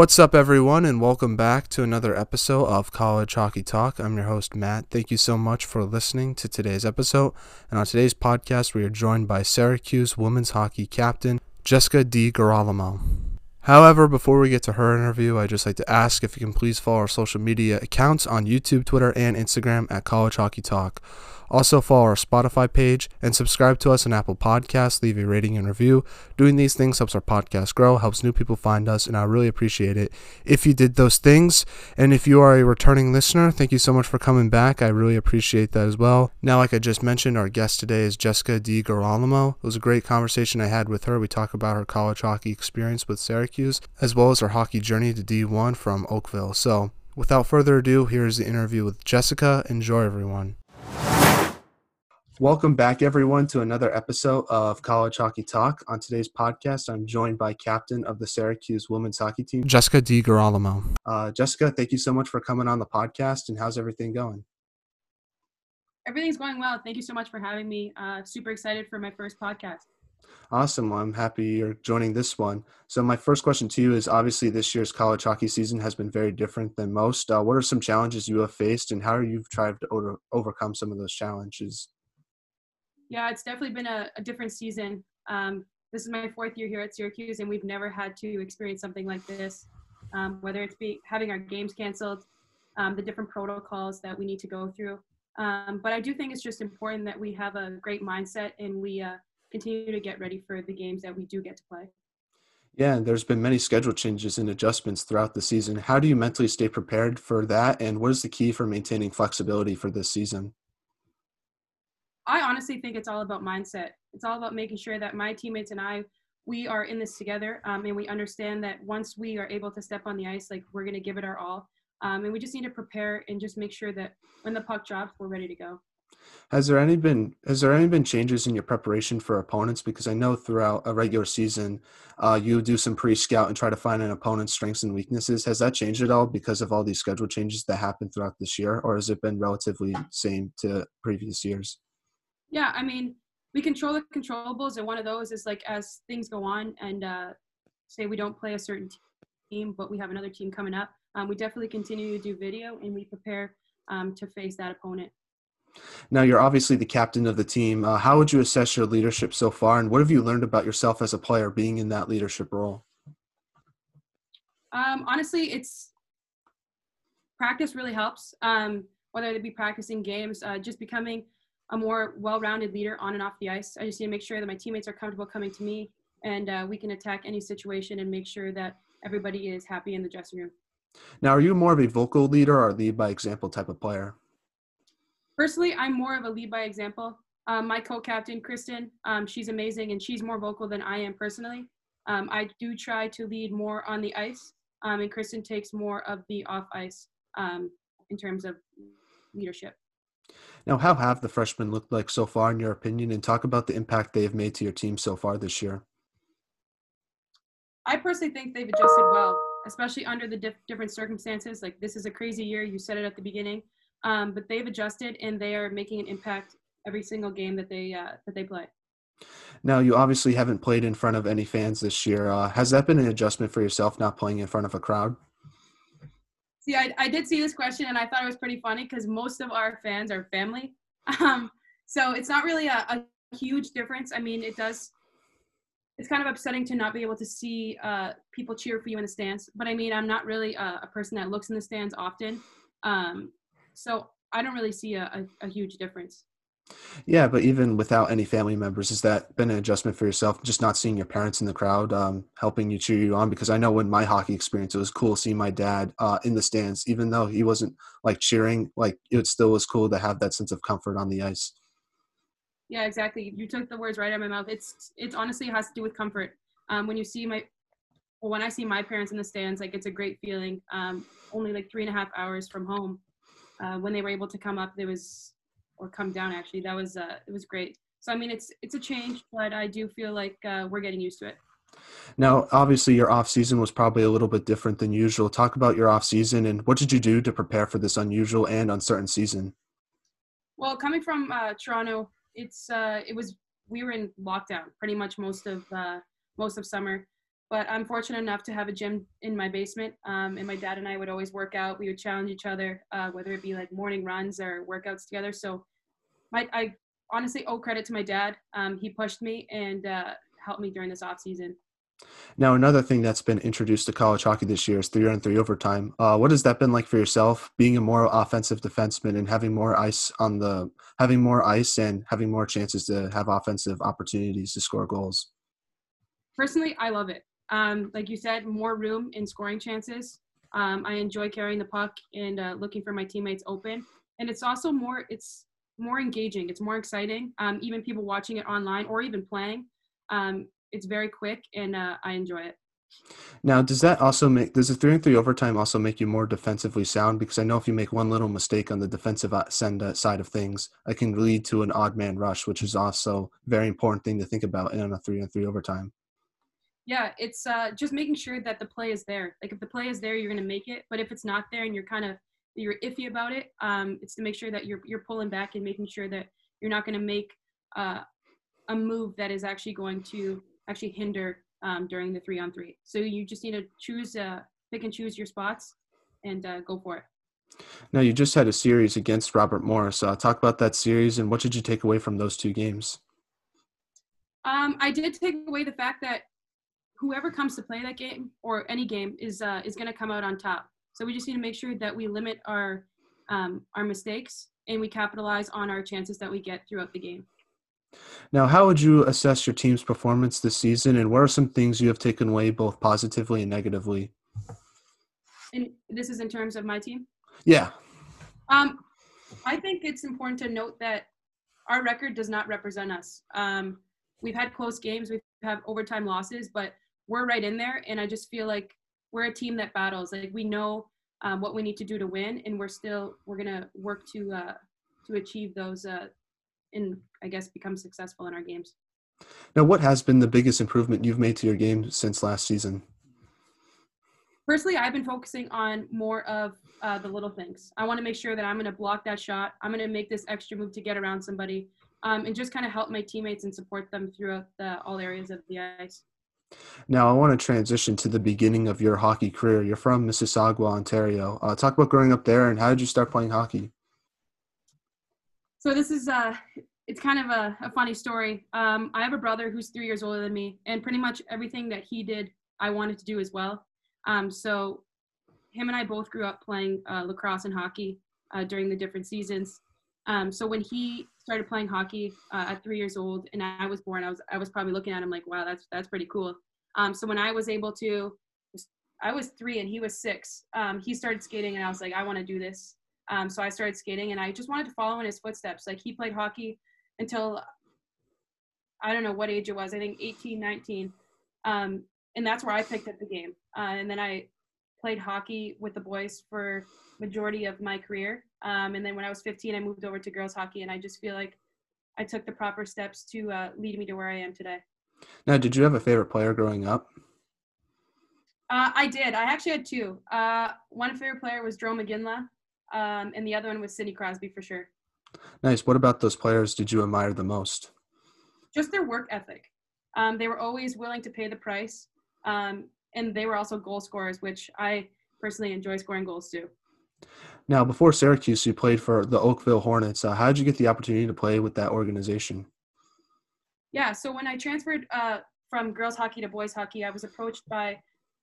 What's up, everyone, and welcome back to another episode of College Hockey Talk. I'm your host, Matt. Thank you so much for listening to today's episode. And on today's podcast, we are joined by Syracuse women's hockey captain, Jessica DiGirolamo. However, before we get to her interview, I'd just like to ask if you can please follow our social media accounts on YouTube, Twitter, and Instagram at College Hockey Talk. Also, follow our Spotify page and subscribe to us on Apple Podcasts. Leave a rating and review. Doing these things helps our podcast grow, helps new people find us, and I really appreciate it if you did those things. And if you are a returning listener, thank you so much for coming back. I really appreciate that as well. Now, like I just mentioned, our guest today is Jessica DiGirolamo. It was a great conversation I had with her. We talk about her college hockey experience with Syracuse, as well as her hockey journey to D1 from Oakville. So, without further ado, here's the interview with Jessica. Enjoy, everyone. Welcome back, everyone, to another episode of College Hockey Talk. On today's podcast, I'm joined by captain of the Syracuse women's hockey team, Jessica DiGirolamo. Uh, Jessica, thank you so much for coming on the podcast. And how's everything going? Everything's going well. Thank you so much for having me. Uh, super excited for my first podcast. Awesome. Well, I'm happy you're joining this one. So, my first question to you is obviously this year's college hockey season has been very different than most. Uh, what are some challenges you have faced, and how are you tried to over- overcome some of those challenges? Yeah, it's definitely been a, a different season. Um, this is my fourth year here at Syracuse, and we've never had to experience something like this. Um, whether it's be having our games canceled, um, the different protocols that we need to go through. Um, but I do think it's just important that we have a great mindset and we uh, continue to get ready for the games that we do get to play. Yeah, and there's been many schedule changes and adjustments throughout the season. How do you mentally stay prepared for that, and what is the key for maintaining flexibility for this season? I honestly think it's all about mindset. It's all about making sure that my teammates and I, we are in this together, um, and we understand that once we are able to step on the ice, like we're going to give it our all, um, and we just need to prepare and just make sure that when the puck drops, we're ready to go. Has there any been has there any been changes in your preparation for opponents? Because I know throughout a regular season, uh, you do some pre-scout and try to find an opponent's strengths and weaknesses. Has that changed at all because of all these schedule changes that happened throughout this year, or has it been relatively same to previous years? Yeah, I mean, we control the controllables, and one of those is like as things go on, and uh, say we don't play a certain team, but we have another team coming up. Um, we definitely continue to do video, and we prepare um, to face that opponent. Now, you're obviously the captain of the team. Uh, how would you assess your leadership so far, and what have you learned about yourself as a player being in that leadership role? Um, honestly, it's practice really helps. Um, whether it be practicing games, uh, just becoming a more well-rounded leader on and off the ice. I just need to make sure that my teammates are comfortable coming to me, and uh, we can attack any situation and make sure that everybody is happy in the dressing room. Now, are you more of a vocal leader or lead by example type of player? Personally, I'm more of a lead by example. Um, my co-captain, Kristen, um, she's amazing and she's more vocal than I am personally. Um, I do try to lead more on the ice, um, and Kristen takes more of the off ice um, in terms of leadership. Now, how have the freshmen looked like so far, in your opinion, and talk about the impact they have made to your team so far this year? I personally think they've adjusted well, especially under the diff- different circumstances. Like this is a crazy year. You said it at the beginning, um, but they've adjusted and they are making an impact every single game that they uh, that they play. Now, you obviously haven't played in front of any fans this year. Uh, has that been an adjustment for yourself, not playing in front of a crowd? See, I, I did see this question and I thought it was pretty funny because most of our fans are family. Um, so it's not really a, a, huge difference. I mean, it does, it's kind of upsetting to not be able to see uh, people cheer for you in the stands. But I mean, I'm not really a, a person that looks in the stands often. Um, so I don't really see a, a, a huge difference. Yeah, but even without any family members, has that been an adjustment for yourself? Just not seeing your parents in the crowd, um, helping you cheer you on? Because I know in my hockey experience, it was cool seeing my dad uh, in the stands, even though he wasn't like cheering. Like it still was cool to have that sense of comfort on the ice. Yeah, exactly. You took the words right out of my mouth. It's it's honestly it has to do with comfort. Um, when you see my, well, when I see my parents in the stands, like it's a great feeling. Um, only like three and a half hours from home, uh, when they were able to come up, there was or come down actually that was uh it was great. So i mean it's it's a change but i do feel like uh, we're getting used to it. Now obviously your off season was probably a little bit different than usual. Talk about your off season and what did you do to prepare for this unusual and uncertain season? Well coming from uh, toronto it's uh it was we were in lockdown pretty much most of uh most of summer but I'm fortunate enough to have a gym in my basement. Um, and my dad and I would always work out. We would challenge each other, uh, whether it be like morning runs or workouts together. So my, I honestly owe credit to my dad. Um, he pushed me and uh, helped me during this off season. Now, another thing that's been introduced to college hockey this year is three on three overtime. Uh, what has that been like for yourself, being a more offensive defenseman and having more ice on the having more ice and having more chances to have offensive opportunities to score goals? Personally, I love it. Um, like you said, more room in scoring chances. Um, I enjoy carrying the puck and uh, looking for my teammates open, and it's also more it's more engaging. It's more exciting. Um, even people watching it online or even playing. Um, it's very quick and uh, I enjoy it. Now, does that also make does the three and three overtime also make you more defensively sound? Because I know if you make one little mistake on the defensive uh, send uh, side of things, it can lead to an odd man rush, which is also a very important thing to think about in a three and three overtime. Yeah, it's uh, just making sure that the play is there. Like if the play is there, you're going to make it. But if it's not there and you're kind of you're iffy about it, um, it's to make sure that you're you're pulling back and making sure that you're not going to make uh, a move that is actually going to actually hinder um, during the three on three. So you just need to choose, uh, pick and choose your spots and uh, go for it. Now, you just had a series against Robert Morris. Uh, talk about that series and what did you take away from those two games? Um, I did take away the fact that whoever comes to play that game or any game is uh, is going to come out on top. So we just need to make sure that we limit our um, our mistakes and we capitalize on our chances that we get throughout the game. Now, how would you assess your team's performance this season, and what are some things you have taken away both positively and negatively? And this is in terms of my team. Yeah. Um, I think it's important to note that our record does not represent us. Um, we've had close games, we've had overtime losses, but we're right in there, and I just feel like we're a team that battles. Like we know um, what we need to do to win, and we're still we're gonna work to uh, to achieve those uh, and I guess become successful in our games. Now, what has been the biggest improvement you've made to your game since last season? Personally, I've been focusing on more of uh, the little things. I want to make sure that I'm going to block that shot. I'm going to make this extra move to get around somebody, um, and just kind of help my teammates and support them throughout the, all areas of the ice. Now, I want to transition to the beginning of your hockey career. You're from Mississauga, Ontario. Uh, talk about growing up there and how did you start playing hockey? So this is uh, it's kind of a, a funny story. Um, I have a brother who's three years older than me, and pretty much everything that he did, I wanted to do as well. Um, so him and I both grew up playing uh, lacrosse and hockey uh, during the different seasons. Um, so when he started playing hockey uh, at three years old, and I was born, I was I was probably looking at him like, wow, that's that's pretty cool. Um, so when I was able to, I was three and he was six. Um, he started skating, and I was like, I want to do this. Um, so I started skating and I just wanted to follow in his footsteps. Like he played hockey until I don't know what age it was, I think 18, 19. Um, and that's where I picked up the game. Uh, and then I played hockey with the boys for majority of my career. Um, and then when I was 15, I moved over to girls hockey and I just feel like I took the proper steps to uh, lead me to where I am today. Now, did you have a favorite player growing up? Uh, I did. I actually had two. Uh, one favorite player was Joe McGinley um, and the other one was Sidney Crosby for sure. Nice. What about those players did you admire the most? Just their work ethic. Um, they were always willing to pay the price, um, and they were also goal scorers, which I personally enjoy scoring goals too. Now, before Syracuse, you played for the Oakville Hornets. Uh, how did you get the opportunity to play with that organization? Yeah, so when I transferred uh, from girls hockey to boys hockey, I was approached by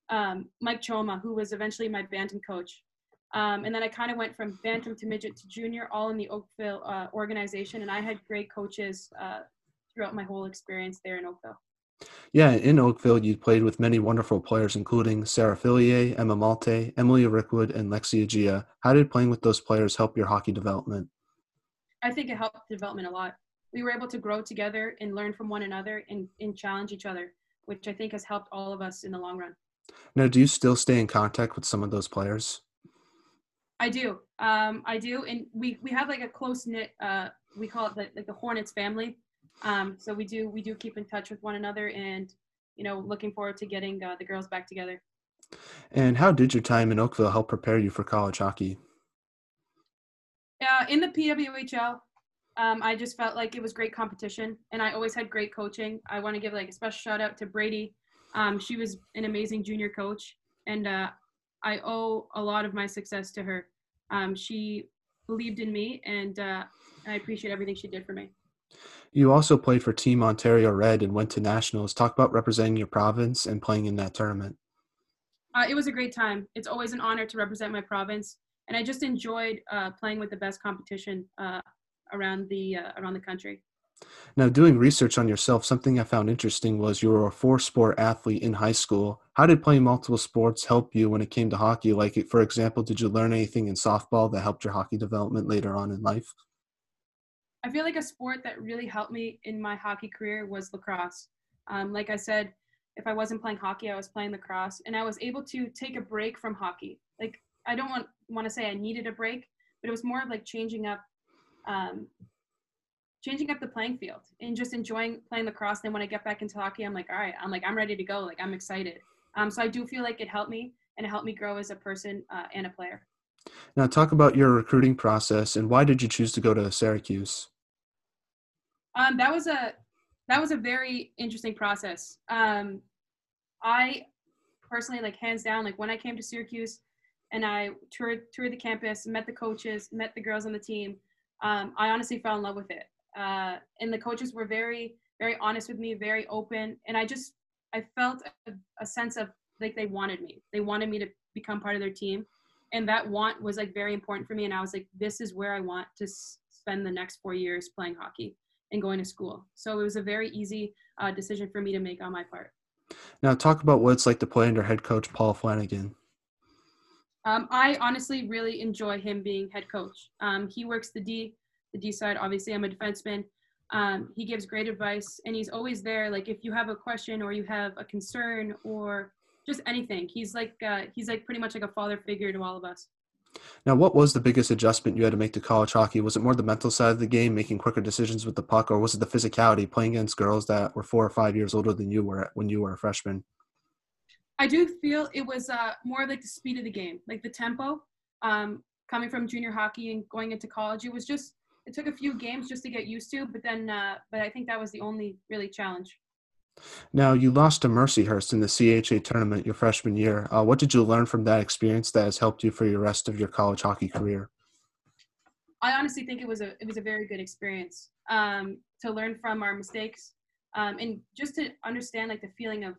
um, Mike Choma, who was eventually my bantam coach. Um, and then I kind of went from bantam to midget to junior, all in the Oakville uh, organization. And I had great coaches uh, throughout my whole experience there in Oakville. Yeah, in Oakville, you played with many wonderful players, including Sarah Fillier, Emma Maltais, Emily Rickwood, and Lexia Gia. How did playing with those players help your hockey development? I think it helped development a lot. We were able to grow together and learn from one another and, and challenge each other, which I think has helped all of us in the long run. Now, do you still stay in contact with some of those players? I do. Um, I do, and we we have like a close knit. Uh, we call it the, like the Hornets family. Um, so we do we do keep in touch with one another, and you know, looking forward to getting uh, the girls back together. And how did your time in Oakville help prepare you for college hockey? Uh, in the PWHL, um, I just felt like it was great competition, and I always had great coaching. I want to give like a special shout out to Brady Um, she was an amazing junior coach, and uh, I owe a lot of my success to her. Um, she believed in me, and uh, I appreciate everything she did for me. You also played for Team Ontario Red and went to nationals. Talk about representing your province and playing in that tournament. Uh, it was a great time. It's always an honor to represent my province, and I just enjoyed uh, playing with the best competition uh, around the uh, around the country. Now, doing research on yourself, something I found interesting was you were a four-sport athlete in high school. How did playing multiple sports help you when it came to hockey? Like, for example, did you learn anything in softball that helped your hockey development later on in life? I feel like a sport that really helped me in my hockey career was lacrosse. Um, like I said, if I wasn't playing hockey, I was playing lacrosse, and I was able to take a break from hockey. Like I don't want want to say I needed a break, but it was more of like changing up, um, changing up the playing field and just enjoying playing lacrosse. Then when I get back into hockey, I'm like, all right, I'm like I'm ready to go. Like I'm excited. Um, so I do feel like it helped me and it helped me grow as a person uh, and a player. Now, talk about your recruiting process and why did you choose to go to Syracuse? Um, that was a that was a very interesting process. Um, I personally, like hands down, like when I came to Syracuse and I toured toured the campus, met the coaches, met the girls on the team, um, I honestly fell in love with it. Uh, and the coaches were very very honest with me, very open, and I just I felt a, a sense of like they wanted me. They wanted me to become part of their team and that want was like very important for me and i was like this is where i want to spend the next four years playing hockey and going to school. So it was a very easy uh, decision for me to make on my part. Now talk about what it's like to play under head coach paul flanagan. Um, i honestly really enjoy him being head coach. Um, he works the d the d side. Obviously i'm a defenseman. Um, he gives great advice and he's always there. Like if you have a question or you have a concern or just anything. He's like uh, he's like pretty much like a father figure to all of us. Now, what was the biggest adjustment you had to make to college hockey? Was it more the mental side of the game, making quicker decisions with the puck, or was it the physicality, playing against girls that were four or five years older than you were when you were a freshman? I do feel it was uh, more like the speed of the game, like the tempo. Um, coming from junior hockey and going into college, it was just it took a few games just to get used to, but then uh, but I think that was the only really challenge. Now, you lost to Mercyhurst in the CHA tournament your freshman year. Uh, what did you learn from that experience that has helped you for your rest of your college hockey career? I honestly think it was a it was a very good experience um, to learn from our mistakes um, and just to understand like the feeling of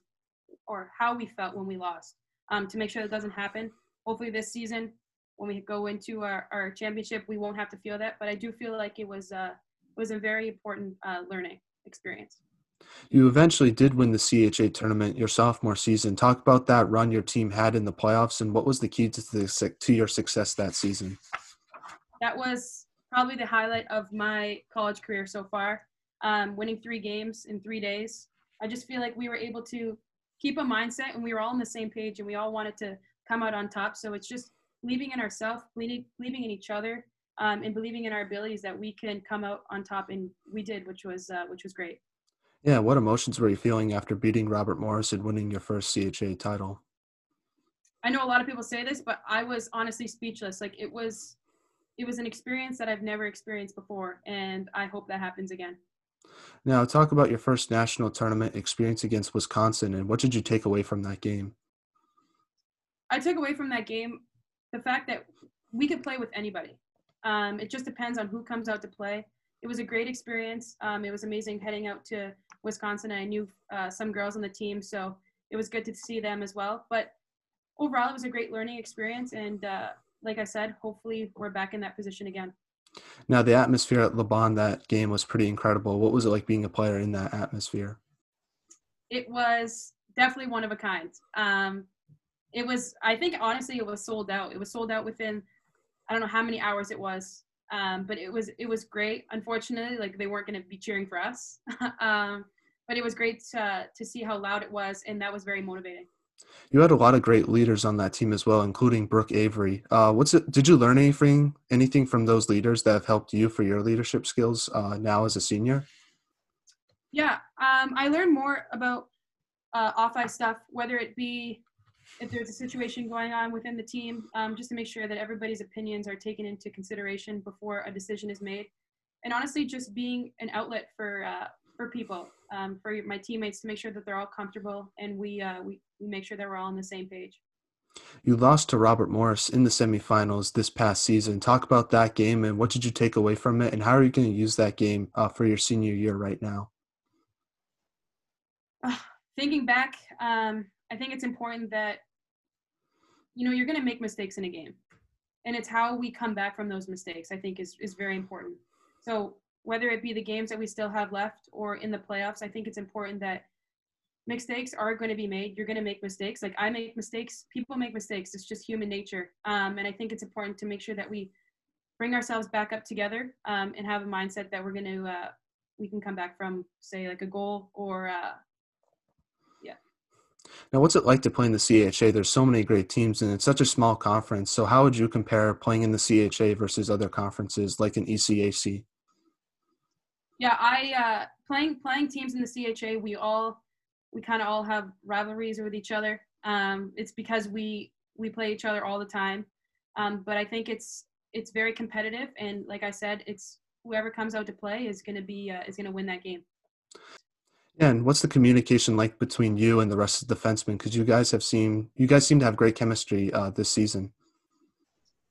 or how we felt when we lost um, to make sure that doesn't happen. Hopefully this season when we go into our, our championship we won't have to feel that. But I do feel like it was uh, was a very important uh, learning experience. You eventually did win the CHA tournament your sophomore season. Talk about that run your team had in the playoffs and what was the key to, the, to your success that season? That was probably the highlight of my college career so far. Um, winning three games in three days. I just feel like we were able to keep a mindset and we were all on the same page and we all wanted to come out on top. So it's just believing in ourselves, believing, believing in each other, um, and believing in our abilities that we can come out on top. And we did, which was uh, which was great. Yeah, what emotions were you feeling after beating Robert Morris and winning your first CHA title? I know a lot of people say this, but I was honestly speechless. Like it was it was an experience that I've never experienced before and I hope that happens again. Now, talk about your first national tournament experience against Wisconsin and what did you take away from that game? I took away from that game the fact that we could play with anybody. Um, it just depends on who comes out to play. It was a great experience. Um, it was amazing heading out to Wisconsin. I knew uh, some girls on the team, so it was good to see them as well. But overall, it was a great learning experience. And uh, like I said, hopefully we're back in that position again. Now, the atmosphere at LaBahn that game was pretty incredible. What was it like being a player in that atmosphere? It was definitely one of a kind. Um, it was, I think, honestly, it was sold out. It was sold out within, I don't know how many hours it was. Um, but it was it was great. Unfortunately, like they weren't going to be cheering for us. um, but it was great to, to see how loud it was, and that was very motivating. You had a lot of great leaders on that team as well, including Brooke Avery. Uh, what's it? Did you learn anything anything from those leaders that have helped you for your leadership skills uh, now as a senior? Yeah, um, I learned more about uh, off ice stuff, whether it be if there's a situation going on within the team, um, just to make sure that everybody's opinions are taken into consideration before a decision is made. And honestly, just being an outlet for uh, for people, um, for my teammates to make sure that they're all comfortable and we, uh, we, we make sure that we're all on the same page. You lost to Robert Morris in the semifinals this past season. Talk about that game and what did you take away from it, and how are you going to use that game uh, for your senior year right now? Uh, thinking back, um, I think it's important that you know you're going to make mistakes in a game, and it's how we come back from those mistakes. I think is is very important. So whether it be the games that we still have left or in the playoffs, I think it's important that mistakes are going to be made. You're going to make mistakes. Like I make mistakes. People make mistakes. It's just human nature. Um, and I think it's important to make sure that we bring ourselves back up together um, and have a mindset that we're going to uh, we can come back from say like a goal or uh. Now, what's it like to play in the CHA? There's so many great teams, and it's such a small conference. So, how would you compare playing in the CHA versus other conferences like an ECAC? Yeah, I uh, playing playing teams in the CHA. We all we kind of all have rivalries with each other. Um, it's because we we play each other all the time. Um, but I think it's it's very competitive, and like I said, it's whoever comes out to play is going to be uh, is going to win that game. Yeah, and what's the communication like between you and the rest of the defensemen? Because you guys have seen you guys seem to have great chemistry uh, this season.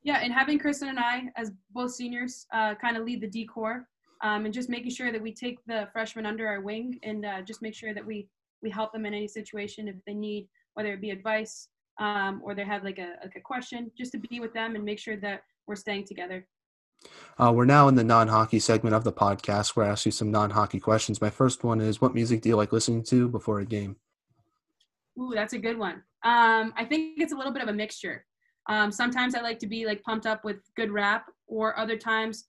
Yeah, and having Kristen and I as both seniors uh, kind of lead the D corps, um, and just making sure that we take the freshmen under our wing and uh, just make sure that we we help them in any situation if they need, whether it be advice um, or they have like a, like a question, just to be with them and make sure that we're staying together. Uh, we're now in the non-hockey segment of the podcast where I ask you some non-hockey questions. My first one is, what music do you like listening to before a game? Ooh, that's a good one. Um, I think it's a little bit of a mixture. Um, sometimes I like to be like pumped up with good rap, or other times,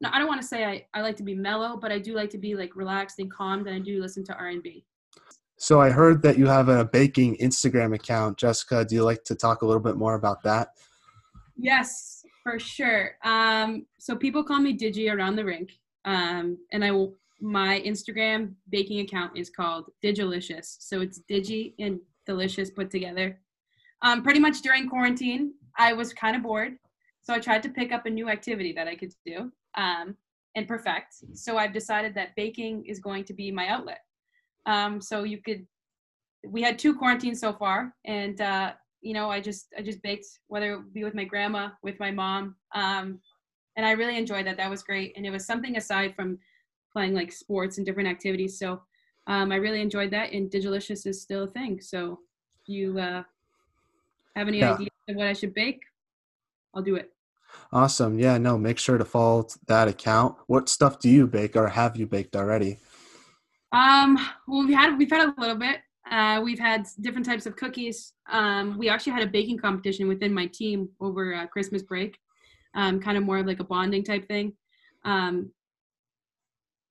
no, I don't want to say I, I like to be mellow, but I do like to be like relaxed and calmed, and I do listen to R&B. So I heard that you have a baking Instagram account. Jessica, do you like to talk a little bit more about that? Yes, for sure. Um, so people call me Digi around the rink, um, and I will. My Instagram baking account is called Digilicious. So it's Digi and Delicious put together. Um, pretty much during quarantine, I was kind of bored, so I tried to pick up a new activity that I could do um, and perfect. So I've decided that baking is going to be my outlet. Um, so you could, we had two quarantines so far, and uh, you know, I just I just baked whether it be with my grandma, with my mom, um, and I really enjoyed that. That was great, and it was something aside from playing like sports and different activities. So um, I really enjoyed that, and Digilicious is still a thing. So if you uh, have any yeah. ideas of what I should bake, I'll do it. Awesome. Yeah, no, make sure to follow that account. What stuff do you bake or have you baked already? Um, well, we had we've had a little bit. Uh, we've had different types of cookies. Um, we actually had a baking competition within my team over uh, Christmas break, um, kind of more of like a bonding type thing. Um,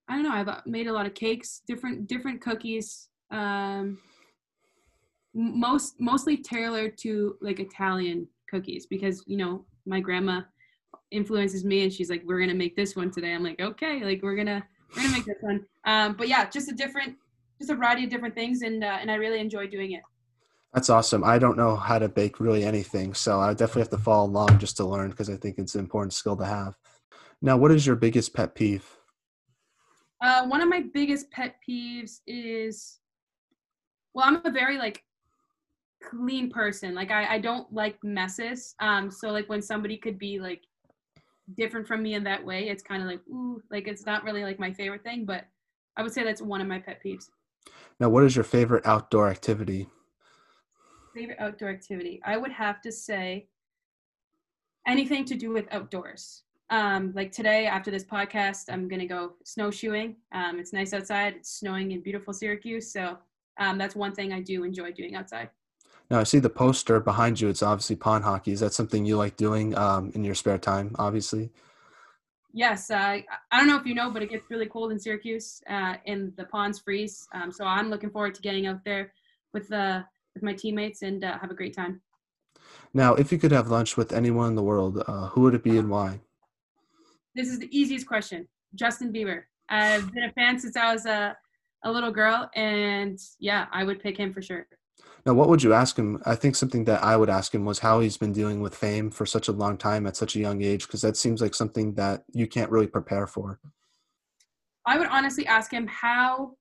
I don't know. I've uh, made a lot of cakes, different different cookies. Um, most mostly tailored to like Italian cookies because you know my grandma influences me and she's like, "We're gonna make this one today." I'm like, "Okay," like we're gonna we're gonna make this one. Um, but yeah, just a different, just a variety of different things, and uh, and I really enjoy doing it. That's awesome. I don't know how to bake really anything, so I definitely have to follow along just to learn because I think it's an important skill to have. Now, what is your biggest pet peeve? Uh, one of my biggest pet peeves is, well, I'm a very like clean person. Like I, I don't like messes. Um, so like when somebody could be like different from me in that way, it's kind of like ooh, like it's not really like my favorite thing, but I would say that's one of my pet peeves. Now, what is your favorite outdoor activity? Favorite outdoor activity? I would have to say anything to do with outdoors. Um, like today, after this podcast, I'm gonna go snowshoeing. Um, it's nice outside. It's snowing in beautiful Syracuse, so um, that's one thing I do enjoy doing outside. Now I see the poster behind you. It's obviously pond hockey. Is that something you like doing um, in your spare time? Obviously. Yes, uh, I don't know if you know, but it gets really cold in Syracuse, uh, and the ponds freeze. Um, so I'm looking forward to getting out there with uh, with my teammates and uh, have a great time. Now, if you could have lunch with anyone in the world, uh, who would it be and why? This is the easiest question. Justin Bieber. I've been a fan since I was a, a little girl, and yeah, I would pick him for sure. Now, what would you ask him? I think something that I would ask him was how he's been dealing with fame for such a long time at such a young age, because that seems like something that you can't really prepare for. I would honestly ask him how,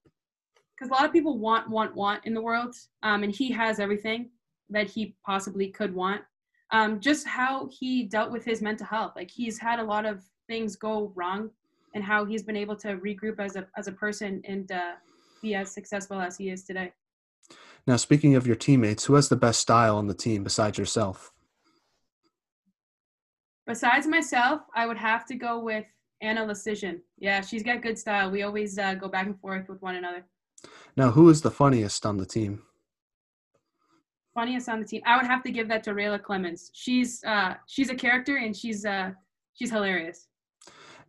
because a lot of people want, want, want in the world, um, and he has everything that he possibly could want. Um, just how he dealt with his mental health. Like he's had a lot of things go wrong, and how he's been able to regroup as a as a person and uh, be as successful as he is today. Now, speaking of your teammates, who has the best style on the team besides yourself? Besides myself, I would have to go with Anna Lecision. Yeah, she's got good style. We always uh, go back and forth with one another. Now, who is the funniest on the team? Funniest on the team, I would have to give that to Rayla Clemens. She's uh, she's a character and she's uh, she's hilarious.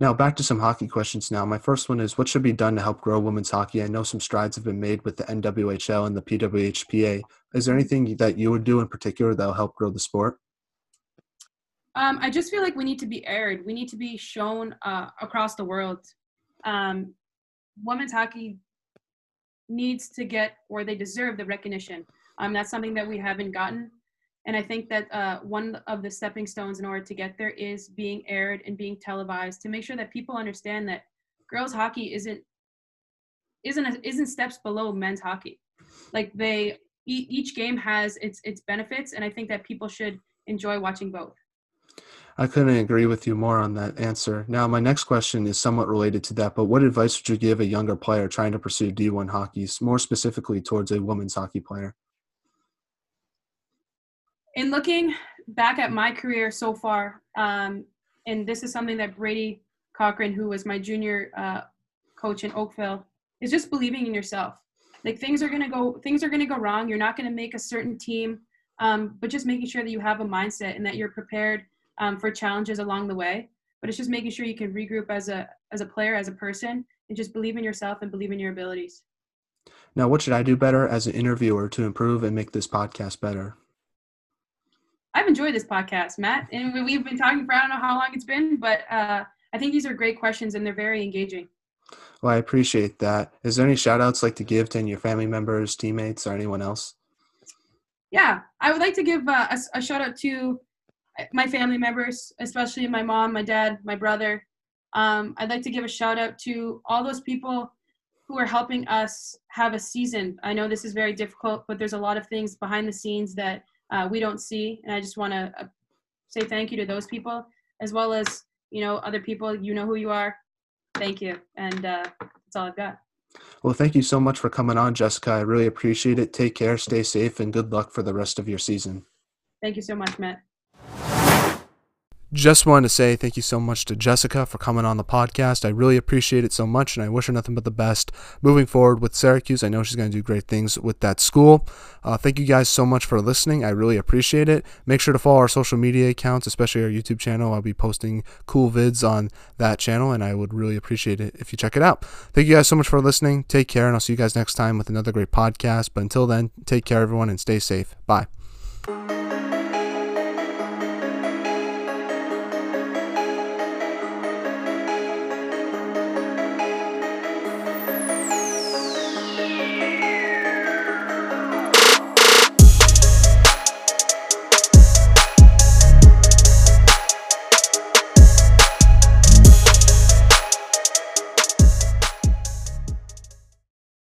Now, back to some hockey questions now. My first one is what should be done to help grow women's hockey? I know some strides have been made with the NWHL and the PWHPA. Is there anything that you would do in particular that will help grow the sport? Um, I just feel like we need to be aired. We need to be shown uh, across the world. Um, women's hockey needs to get, or they deserve, the recognition. Um, that's something that we haven't gotten. And I think that uh, one of the stepping stones in order to get there is being aired and being televised to make sure that people understand that girls hockey isn't isn't a, isn't steps below men's hockey. Like they each game has its its benefits, and I think that people should enjoy watching both. I couldn't agree with you more on that answer. Now, my next question is somewhat related to that, but what advice would you give a younger player trying to pursue D1 hockey, more specifically towards a women's hockey player? In looking back at my career so far, um, and this is something that Brady Cochran, who was my junior uh, coach in Oakville, is just believing in yourself. Like things are gonna go, things are gonna go wrong. You're not gonna make a certain team, um, but just making sure that you have a mindset and that you're prepared um, for challenges along the way. But it's just making sure you can regroup as a as a player, as a person, and just believe in yourself and believe in your abilities. Now, what should I do better as an interviewer to improve and make this podcast better? I've enjoyed this podcast, Matt, and we've been talking for I don't know how long it's been, but uh, I think these are great questions and they're very engaging. Well, I appreciate that. Is there any shout outs like to give to any your family members, teammates, or anyone else? Yeah, I would like to give uh, a, a, shout out to my family members, especially my mom, my dad, my brother. Um, I'd like to give a shout out to all those people who are helping us have a season. I know this is very difficult, but there's a lot of things behind the scenes that uh, we don't see. And I just want to uh, say thank you to those people, as well as you know other people. You know who you are. Thank you, and uh, that's all I've got. Well, thank you so much for coming on, Jessica. I really appreciate it. Take care, stay safe, and good luck for the rest of your season. Thank you so much, Matt. Just wanted to say thank you so much to Jessica for coming on the podcast. I really appreciate it so much, and I wish her nothing but the best moving forward with Syracuse. I know she's going to do great things with that school. Uh, thank you guys so much for listening. I really appreciate it. Make sure to follow our social media accounts, especially our YouTube channel. I'll be posting cool vids on that channel, and I would really appreciate it if you check it out. Thank you guys so much for listening. Take care, and I'll see you guys next time with another great podcast. But until then, take care, everyone, and stay safe. Bye.